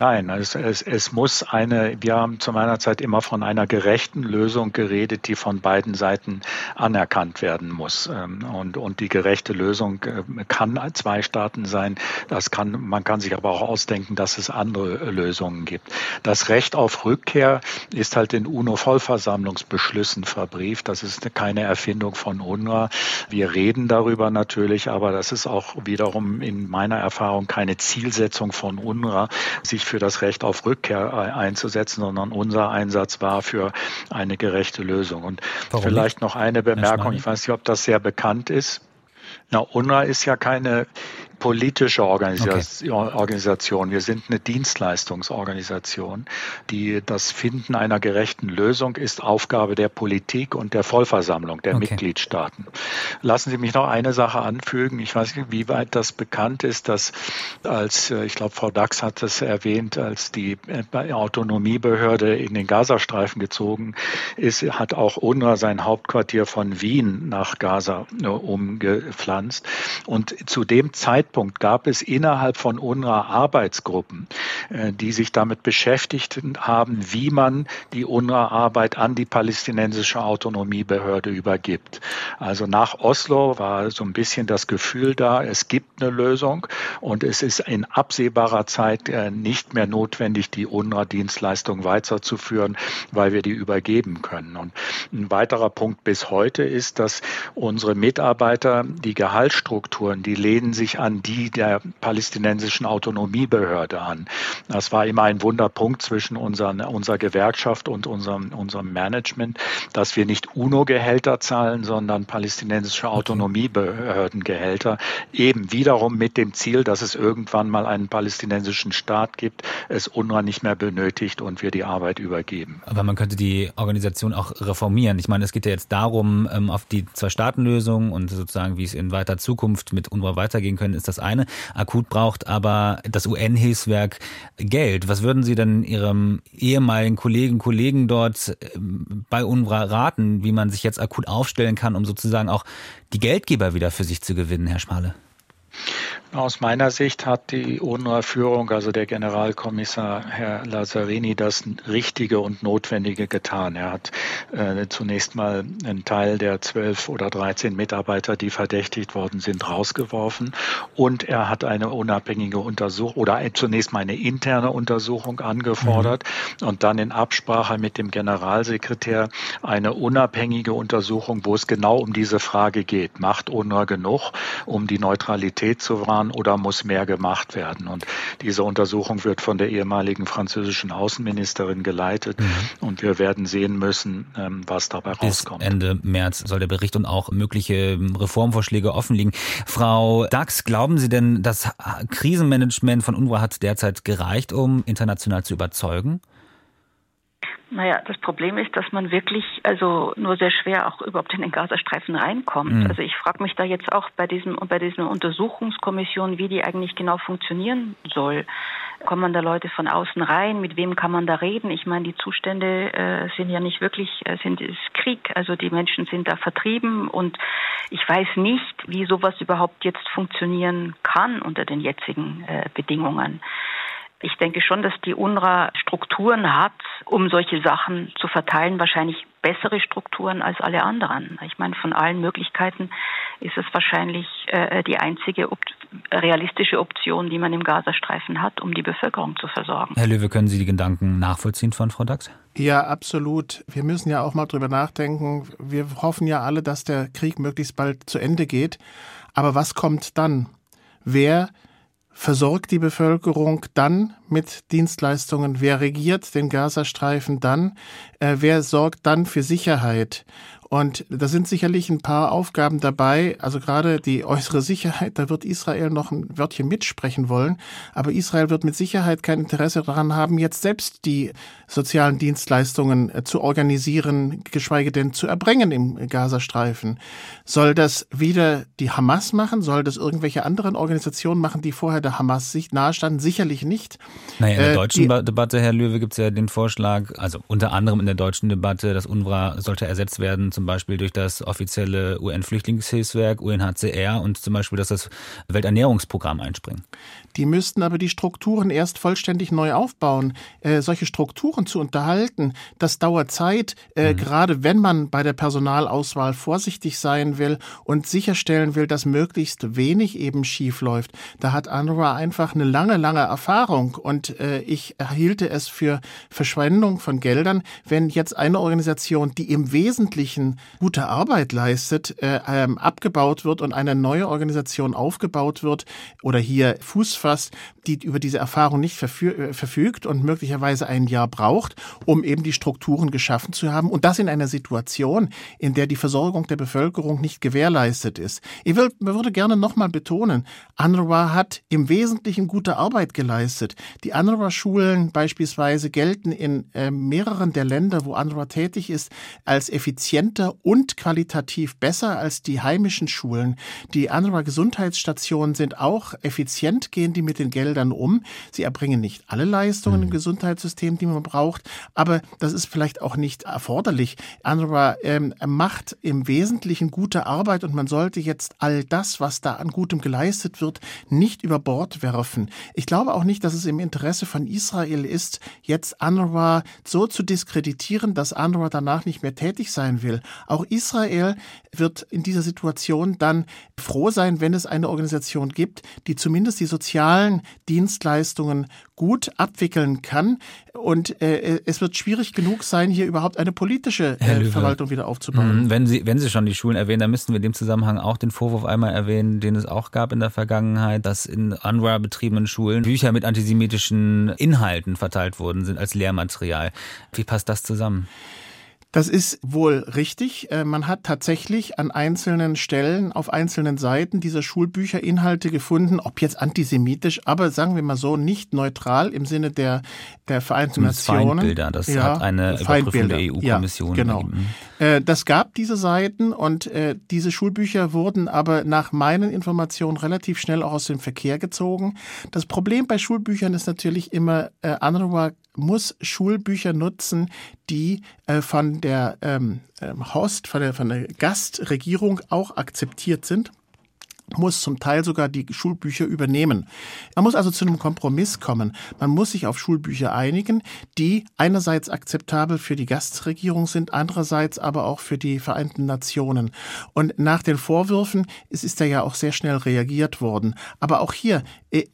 Nein, es, es, es muss eine, wir haben zu meiner Zeit immer von einer gerechten Lösung geredet, die von beiden Seiten anerkannt werden muss. Ähm, und, und die gerechte Lösung äh, kann zwei Staaten sein. Das kann, man kann sich aber auch ausdenken, dass es andere Lösungen gibt. Das Recht auf Rückkehr ist halt in UNO-Vollversammlungsbeschlüssen verbrieft. Das ist keine Erfindung von UNRWA. Wir reden darüber natürlich, aber das ist auch wiederum in meiner Erfahrung keine Zielsetzung von UNRWA, sich für das Recht auf Rückkehr einzusetzen, sondern unser Einsatz war für eine gerechte Lösung. Und Warum vielleicht nicht? noch eine Bemerkung, ich weiß nicht, ob das sehr bekannt ist. Na, UNRWA ist ja keine politische Organisation. Okay. Organisation. Wir sind eine Dienstleistungsorganisation. Die, das Finden einer gerechten Lösung ist Aufgabe der Politik und der Vollversammlung der okay. Mitgliedstaaten. Lassen Sie mich noch eine Sache anfügen. Ich weiß nicht, wie weit das bekannt ist, dass als, äh, ich glaube, Frau Dax hat es erwähnt, als die äh, Autonomiebehörde in den Gazastreifen gezogen ist, hat auch UNRWA sein Hauptquartier von Wien nach Gaza äh, umgepflanzt. Und zu dem Zeitpunkt Zeitpunkt gab es innerhalb von UNRWA Arbeitsgruppen, äh, die sich damit beschäftigt haben, wie man die UNRWA-Arbeit an die palästinensische Autonomiebehörde übergibt. Also nach Oslo war so ein bisschen das Gefühl da, es gibt eine Lösung und es ist in absehbarer Zeit äh, nicht mehr notwendig, die UNRWA-Dienstleistung weiterzuführen, weil wir die übergeben können. Und ein weiterer Punkt bis heute ist, dass unsere Mitarbeiter die Gehaltsstrukturen, die lehnen sich an die der palästinensischen Autonomiebehörde an. Das war immer ein Wunderpunkt zwischen unseren, unserer Gewerkschaft und unserem, unserem Management, dass wir nicht UNO-Gehälter zahlen, sondern palästinensische Autonomiebehördengehälter, eben wiederum mit dem Ziel, dass es irgendwann mal einen palästinensischen Staat gibt, es UNRWA nicht mehr benötigt und wir die Arbeit übergeben. Aber man könnte die Organisation auch reformieren. Ich meine, es geht ja jetzt darum, ähm, auf die Zwei-Staaten-Lösung und sozusagen, wie es in weiter Zukunft mit UNRWA weitergehen können, ist das eine. Akut braucht aber das UN-Hilfswerk Geld. Was würden Sie denn Ihrem ehemaligen Kollegen, Kollegen dort ähm, bei UNRWA raten, wie man sich jetzt akut aufstellen kann, um sozusagen auch die Geldgeber wieder für sich zu gewinnen, Herr Schmale? Aus meiner Sicht hat die UNRWA-Führung, also der Generalkommissar Herr Lazzarini, das Richtige und Notwendige getan. Er hat äh, zunächst mal einen Teil der zwölf oder dreizehn Mitarbeiter, die verdächtigt worden sind, rausgeworfen und er hat eine unabhängige Untersuchung oder zunächst mal eine interne Untersuchung angefordert mhm. und dann in Absprache mit dem Generalsekretär eine unabhängige Untersuchung, wo es genau um diese Frage geht. Macht UNRWA genug, um die Neutralität zu wahren? oder muss mehr gemacht werden? Und diese Untersuchung wird von der ehemaligen französischen Außenministerin geleitet. Mhm. Und wir werden sehen müssen, ähm, was dabei Bis rauskommt. Ende März soll der Bericht und auch mögliche Reformvorschläge offen liegen. Frau Dax, glauben Sie denn, das Krisenmanagement von UNRWA hat derzeit gereicht, um international zu überzeugen? Naja, das Problem ist, dass man wirklich also nur sehr schwer auch überhaupt in den Gazastreifen reinkommt. Mhm. Also ich frage mich da jetzt auch bei diesem bei dieser Untersuchungskommission, wie die eigentlich genau funktionieren soll. Kommen da Leute von außen rein? Mit wem kann man da reden? Ich meine, die Zustände äh, sind ja nicht wirklich, äh, sind ist Krieg. Also die Menschen sind da vertrieben und ich weiß nicht, wie sowas überhaupt jetzt funktionieren kann unter den jetzigen äh, Bedingungen. Ich denke schon, dass die UNRWA Strukturen hat, um solche Sachen zu verteilen, wahrscheinlich bessere Strukturen als alle anderen. Ich meine, von allen Möglichkeiten ist es wahrscheinlich äh, die einzige op realistische Option, die man im Gazastreifen hat, um die Bevölkerung zu versorgen. Herr Löwe, können Sie die Gedanken nachvollziehen von Frau Dax? Ja, absolut. Wir müssen ja auch mal drüber nachdenken. Wir hoffen ja alle, dass der Krieg möglichst bald zu Ende geht. Aber was kommt dann? Wer versorgt die Bevölkerung dann mit Dienstleistungen? Wer regiert den Gazastreifen dann? Äh, wer sorgt dann für Sicherheit? Und da sind sicherlich ein paar Aufgaben dabei. Also gerade die äußere Sicherheit, da wird Israel noch ein Wörtchen mitsprechen wollen. Aber Israel wird mit Sicherheit kein Interesse daran haben, jetzt selbst die sozialen Dienstleistungen äh, zu organisieren, geschweige denn zu erbringen im Gazastreifen. Soll das wieder die Hamas machen? Soll das irgendwelche anderen Organisationen machen, die vorher der Hamas sich nahestanden? Sicherlich nicht. Naja, in der äh, deutschen die, Debatte, Herr Löwe, gibt es ja den Vorschlag, also unter anderem in der deutschen Debatte, dass UNRWA sollte ersetzt werden zum Beispiel durch das offizielle UN-Flüchtlingshilfswerk, UNHCR und zum Beispiel, dass das Welternährungsprogramm einspringen. Die müssten aber die Strukturen erst vollständig neu aufbauen. Äh, solche Strukturen zu unterhalten, das dauert Zeit, äh, mhm. gerade wenn man bei der Personalauswahl vorsichtig sein will und sicherstellen will, dass möglichst wenig eben schief läuft. Da hat UNRWA einfach eine lange, lange Erfahrung und äh, ich erhielte es für Verschwendung von Geldern, wenn jetzt eine Organisation, die im Wesentlichen gute Arbeit leistet, äh, ähm, abgebaut wird und eine neue Organisation aufgebaut wird oder hier Fuß fasst, die über diese Erfahrung nicht äh, verfügt und möglicherweise ein Jahr braucht, um eben die Strukturen geschaffen zu haben. Und das in einer Situation, in der die Versorgung der Bevölkerung nicht gewährleistet ist. Ich will, würde gerne nochmal betonen, UNRWA hat im Wesentlichen gute Arbeit geleistet. Die UNRWA-Schulen beispielsweise gelten in äh, mehreren der Länder, wo UNRWA tätig ist, als effizienter und qualitativ besser als die heimischen Schulen. Die UNRWA-Gesundheitsstationen sind auch effizient, gehen die mit den Geldern um. Sie erbringen nicht alle Leistungen mhm. im Gesundheitssystem, die man braucht, aber das ist vielleicht auch nicht erforderlich. UNRWA ähm, macht im Wesentlichen gute Arbeit und man sollte jetzt all das, was da an Gutem geleistet wird, nicht über Bord werfen. Ich glaube auch nicht, dass es im Interesse von Israel ist, jetzt UNRWA so zu diskreditieren, dass UNRWA danach nicht mehr tätig sein will. Auch Israel wird in dieser Situation dann froh sein, wenn es eine Organisation gibt, die zumindest die sozialen Dienstleistungen gut abwickeln kann und äh, es wird schwierig genug sein, hier überhaupt eine politische äh, Verwaltung wieder aufzubauen. Mhm. Wenn Sie, wenn Sie schon die Schulen erwähnen, dann müssten wir in dem Zusammenhang auch den Vorwurf einmal erwähnen, den es auch gab in der Vergangenheit, dass in UNRWA betriebenen Schulen Bücher mit antisemitischen Inhalten verteilt worden sind als Lehrmaterial. Wie passt das zusammen? Das ist wohl richtig. Äh, man hat tatsächlich an einzelnen Stellen auf einzelnen Seiten dieser Schulbücher Inhalte gefunden, ob jetzt antisemitisch, aber sagen wir mal so, nicht neutral im Sinne der, der Vereinten Nationen. Feindbilder, das ja, hat eine Feindbilder. der EU-Kommission. Ja, genau. Äh, das gab diese Seiten und äh, diese Schulbücher wurden aber nach meinen Informationen relativ schnell auch aus dem Verkehr gezogen. Das Problem bei Schulbüchern ist natürlich immer, äh, UNRWA muss Schulbücher nutzen, die äh, von der ähm, ähm, Host, von der, von der Gastregierung auch akzeptiert sind muss zum Teil sogar die Schulbücher übernehmen. Man muss also zu einem Kompromiss kommen. Man muss sich auf Schulbücher einigen, die einerseits akzeptabel für die Gastregierung sind, andererseits aber auch für die Vereinten Nationen. Und nach den Vorwürfen es ist ja auch sehr schnell reagiert worden. Aber auch hier,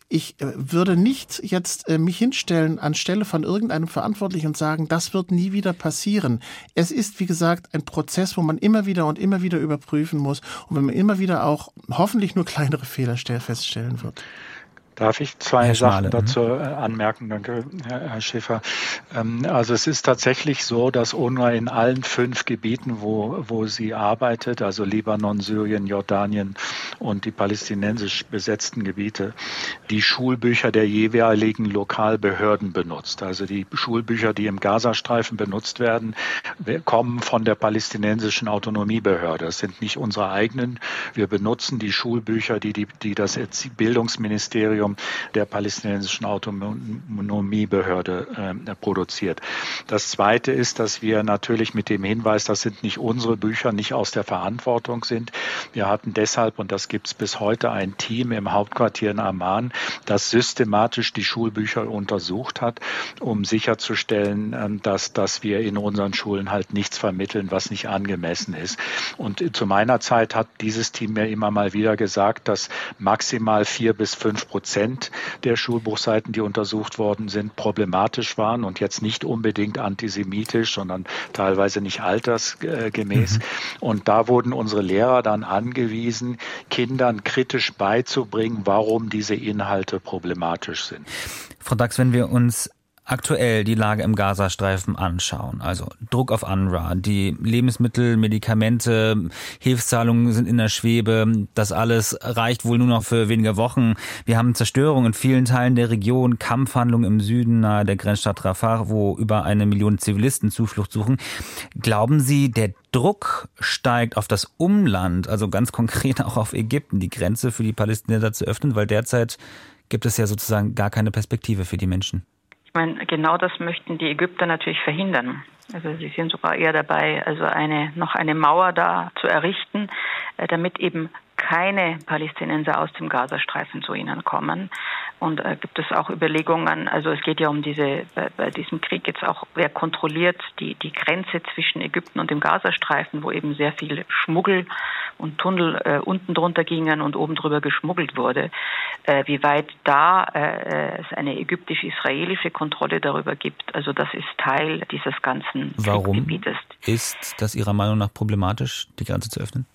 ich äh, würde nicht jetzt äh, mich hinstellen anstelle von irgendeinem Verantwortlichen und sagen, das wird nie wieder passieren. Es ist, wie gesagt, ein Prozess, wo man immer wieder und immer wieder überprüfen muss und wenn man immer wieder auch hoffentlich nur kleinere Fehler feststellen wird. Darf ich zwei Sachen dazu mhm. äh, anmerken? Danke, Herr Schäfer. Ähm, also es ist tatsächlich so, dass UNRWA in allen fünf Gebieten, wo, wo sie arbeitet, also Libanon, Syrien, Jordanien und die palästinensisch besetzten Gebiete, die Schulbücher der jeweiligen Lokalbehörden benutzt. Also die Schulbücher, die im Gazastreifen benutzt werden, kommen von der palästinensischen Autonomiebehörde. Das sind nicht unsere eigenen. Wir benutzen die Schulbücher, die, die, die das Bildungsministerium Ministerium der palästinensischen Autonomiebehörde äh, produziert. Das Zweite ist, dass wir natürlich mit dem Hinweis, das sind nicht unsere Bücher, nicht aus der Verantwortung sind. Wir hatten deshalb, und das gibt es bis heute, ein Team im Hauptquartier in Amman, das systematisch die Schulbücher untersucht hat, um sicherzustellen, ähm, dass, dass wir in unseren Schulen halt nichts vermitteln, was nicht angemessen ist. Und zu meiner Zeit hat dieses Team mir immer mal wieder gesagt, dass maximal vier bis fünf Prozent Prozent der Schulbuchseiten, die untersucht worden sind, problematisch waren und jetzt nicht unbedingt antisemitisch, sondern teilweise nicht altersgemäß. Mhm. Und da wurden unsere Lehrer dann angewiesen, Kindern kritisch beizubringen, warum diese Inhalte problematisch sind. Frau Dax, wenn wir uns aktuell die Lage im Gazastreifen anschauen, also Druck auf UNRWA, die Lebensmittel, Medikamente, Hilfszahlungen sind in der Schwebe, das alles reicht wohl nur noch für wenige Wochen. Wir haben Zerstörung in vielen Teilen der Region, Kampfhandlungen im Süden nahe der Grenzstadt Rafah, wo über eine Million Zivilisten Zuflucht suchen. Glauben Sie, der Druck steigt auf das Umland, also ganz konkret auch auf Ägypten, die Grenze für die Palästinenser zu öffnen, weil derzeit gibt es ja sozusagen gar keine Perspektive für die Menschen meine, genau das möchten die Ägypter natürlich verhindern. Also sie sind sogar eher dabei, also eine, noch eine Mauer da zu errichten, äh, damit eben keine Palästinenser aus dem Gazastreifen zu ihnen kommen. Und äh, gibt es auch Überlegungen, also es geht ja um diese, bei, bei, diesem Krieg jetzt auch, wer kontrolliert die, die Grenze zwischen Ägypten und dem Gazastreifen, wo eben sehr viel Schmuggel und Tunnel äh, unten drunter gingen und oben drüber geschmuggelt wurde. Äh, wie weit da äh, es eine ägyptisch-israelische Kontrolle darüber gibt, also das ist Teil dieses ganzen Warum Gebietes. Ist das Ihrer Meinung nach problematisch, die Grenze zu öffnen?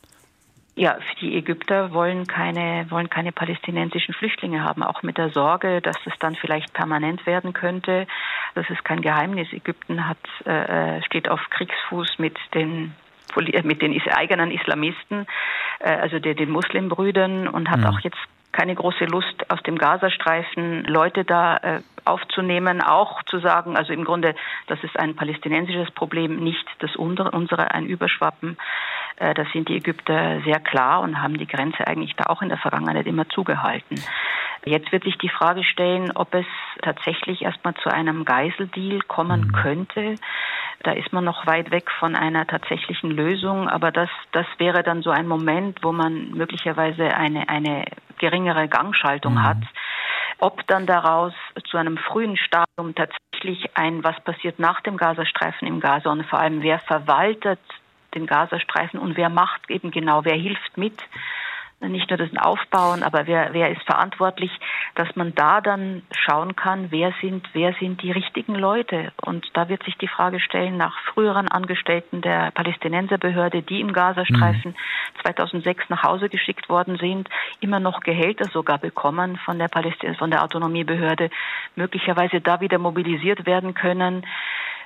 Ja, die Ägypter wollen keine, wollen keine palästinensischen Flüchtlinge haben, auch mit der Sorge, dass das dann vielleicht permanent werden könnte. Das ist kein Geheimnis. Ägypten hat, äh, steht auf Kriegsfuß mit den mit den eigenen Islamisten, äh, also den, den Muslimbrüdern und hat mhm. auch jetzt keine große Lust, aus dem Gazastreifen Leute da äh, aufzunehmen, auch zu sagen, also im Grunde, das ist ein palästinensisches Problem, nicht das unsere, ein Überschwappen. Äh, da sind die Ägypter sehr klar und haben die Grenze eigentlich da auch in der Vergangenheit immer zugehalten. Jetzt wird sich die Frage stellen, ob es tatsächlich erstmal zu einem Geiseldeal kommen mhm. könnte. Da ist man noch weit weg von einer tatsächlichen Lösung, aber das, das wäre dann so ein Moment, wo man möglicherweise eine, eine geringere Gangschaltung mhm. hat. Ob dann daraus zu einem frühen Stadium tatsächlich ein, was passiert nach dem Gazastreifen im Gaza und vor allem wer verwaltet den Gazastreifen und wer macht eben genau, wer hilft mit, nicht nur das Aufbauen, aber wer, wer ist verantwortlich, dass man da dann schauen kann, wer sind, wer sind die richtigen Leute. Und da wird sich die Frage stellen nach früheren Angestellten der Palästinenserbehörde, die im Gazastreifen mhm. 2006 nach Hause geschickt worden sind, immer noch Gehälter sogar bekommen von der Palästin von der Autonomiebehörde, möglicherweise da wieder mobilisiert werden können.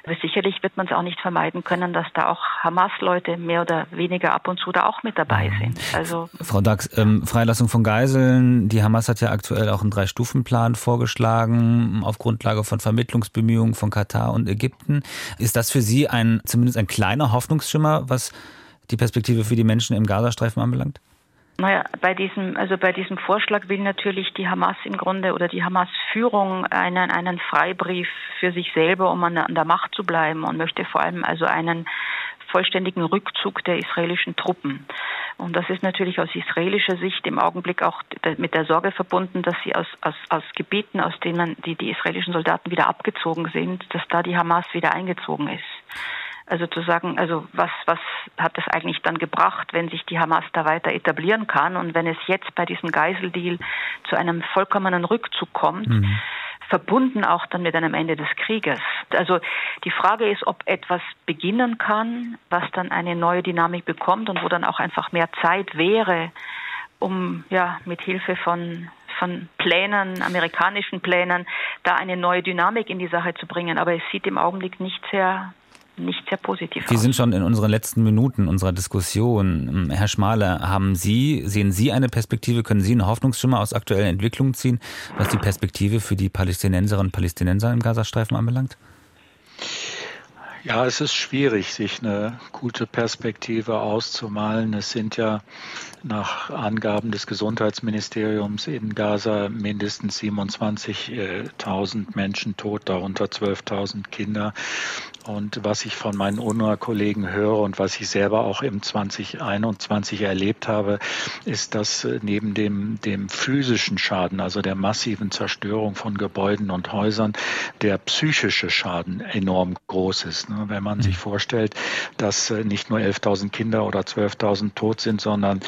Aber sicherlich wird man es auch nicht vermeiden können, dass da auch Hamas-Leute mehr oder weniger ab und zu da auch mit dabei mhm. sind. Also Frau Dax, ähm, Freilassung von Geiseln. Die Hamas hat ja aktuell auch einen Drei-Stufen-Plan vorgeschlagen auf Grundlage von Vermittlungsbemühungen von Katar und Ägypten. Ist das für Sie ein zumindest ein kleiner Hoffnungsschimmer, was die Perspektive für die Menschen im Gazastreifen anbelangt? Naja, bei diesem, also bei diesem Vorschlag will natürlich die Hamas im Grunde oder die Hamas-Führung einen, einen Freibrief für sich selber, um an, an der Macht zu bleiben und möchte vor allem also einen vollständigen Rückzug der israelischen Truppen. Und das ist natürlich aus israelischer Sicht im Augenblick auch mit der Sorge verbunden, dass sie aus, aus, aus Gebieten, aus denen die, die israelischen Soldaten wieder abgezogen sind, dass da die Hamas wieder eingezogen ist. Also zu sagen, also was, was hat es eigentlich dann gebracht, wenn sich die Hamas da weiter etablieren kann und wenn es jetzt bei diesem Geiseldeal zu einem vollkommenen Rückzug kommt, mhm. verbunden auch dann mit einem Ende des Krieges. Also die Frage ist, ob etwas beginnen kann, was dann eine neue Dynamik bekommt und wo dann auch einfach mehr Zeit wäre, um ja mit Hilfe von von Plänen, amerikanischen Plänen, da eine neue Dynamik in die Sache zu bringen. Aber es sieht im Augenblick nicht sehr nicht sehr positiv Wir aus. sind schon in unseren letzten Minuten unserer Diskussion. Herr Schmale, haben Sie, sehen Sie eine Perspektive, können Sie einen Hoffnungsschimmer aus aktuellen Entwicklungen ziehen, was die Perspektive für die Palästinenserinnen und Palästinenser im Gazastreifen anbelangt? Ja, es ist schwierig, sich eine gute Perspektive auszumalen. Es sind ja nach Angaben des Gesundheitsministeriums in Gaza mindestens 27.000 Menschen tot, darunter 12.000 Kinder. Und was ich von meinen UNRWA-Kollegen höre und was ich selber auch im 2021 erlebt habe, ist, dass neben dem, dem physischen Schaden, also der massiven Zerstörung von Gebäuden und Häusern, der psychische Schaden enorm groß ist. Ne? Wenn man sich vorstellt, dass äh, nicht nur 11.000 Kinder oder 12.000 tot sind, sondern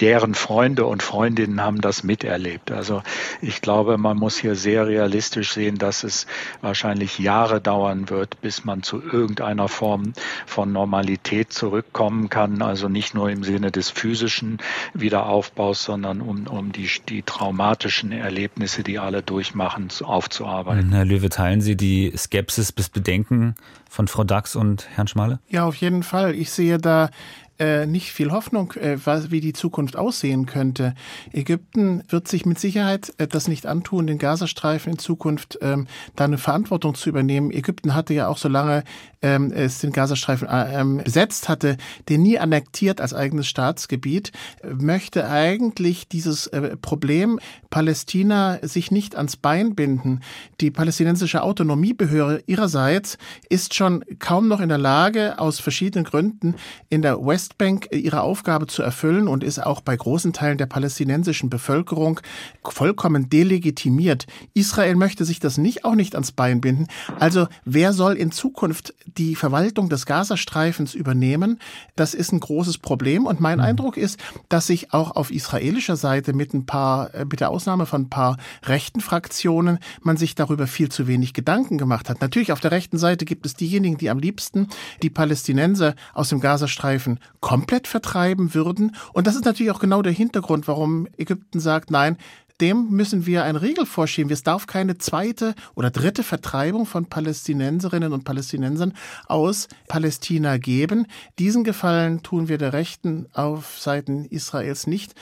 deren Freunde und Freundinnen haben das miterlebt. Also ich glaube, man muss hier sehr realistisch sehen, dass es wahrscheinlich Jahre dauern wird, bis man zu irgendeiner Form von Normalität zurückkommen kann. Also nicht nur im Sinne des physischen Wiederaufbaus, sondern um, um die, die traumatischen Erlebnisse, die alle durchmachen, aufzuarbeiten. Herr Löwe, teilen Sie die Skepsis bis Bedenken von Frau Dax und Herrn Schmale? Ja, auf jeden Fall. Ich sehe da äh, nicht viel Hoffnung, äh, was, wie die Zukunft aussehen könnte. Ägypten wird sich mit Sicherheit äh, das nicht antun, den Gazastreifen in Zukunft ähm, da eine Verantwortung zu übernehmen. Ägypten hatte ja auch, solange ähm, es den Gazastreifen äh, ähm, besetzt hatte, den nie annektiert als eigenes Staatsgebiet, möchte eigentlich dieses äh, Problem Palästina sich nicht ans Bein binden. Die palästinensische Autonomiebehörde ihrerseits ist schon kaum noch in der Lage, aus verschiedenen Gründen in der Westbank ihre Aufgabe zu erfüllen und ist auch bei großen Teilen der palästinensischen Bevölkerung vollkommen delegitimiert. Israel möchte sich das nicht auch nicht ans Bein binden. Also wer soll in Zukunft die Verwaltung des Gazastreifens übernehmen? Das ist ein großes Problem und mein mhm. Eindruck ist, dass sich auch auf israelischer Seite mit ein paar äh, mit der Ausnahme von ein paar rechten Fraktionen man sich darüber viel zu wenig Gedanken gemacht hat. Natürlich auf der rechten Seite gibt es diejenigen, die am liebsten die Palästinenser aus dem Gazastreifen komplett vertreiben würden und das ist natürlich auch genau der Hintergrund, warum Ägypten sagt, nein, dem müssen wir eine Regel vorschieben. Es darf keine zweite oder dritte Vertreibung von Palästinenserinnen und Palästinensern aus Palästina geben. Diesen Gefallen tun wir der Rechten auf Seiten Israels nicht.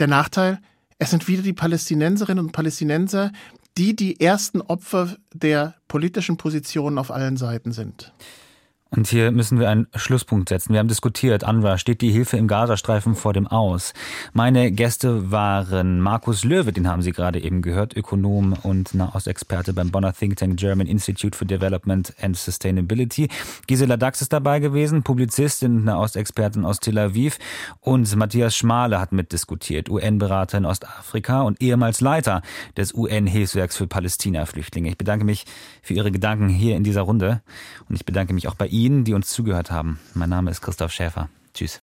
Der Nachteil, es sind wieder die Palästinenserinnen und Palästinenser, die die ersten Opfer der politischen Positionen auf allen Seiten sind. Und hier müssen wir einen Schlusspunkt setzen. Wir haben diskutiert, Anwar, steht die Hilfe im Gazastreifen vor dem Aus? Meine Gäste waren Markus Löwe, den haben Sie gerade eben gehört, Ökonom und Nahostexperte beim Bonner Think Tank German Institute for Development and Sustainability. Gisela Dax ist dabei gewesen, Publizistin und Nahostexpertin aus Tel Aviv. Und Matthias Schmale hat mitdiskutiert, UN-Berater in Ostafrika und ehemals Leiter des UN-Hilfswerks für Palästina-Flüchtlinge. Ich bedanke mich für Ihre Gedanken hier in dieser Runde und ich bedanke mich auch bei Ihnen Ihnen, die uns zugehört haben. Mein Name ist Christoph Schäfer. Tschüss.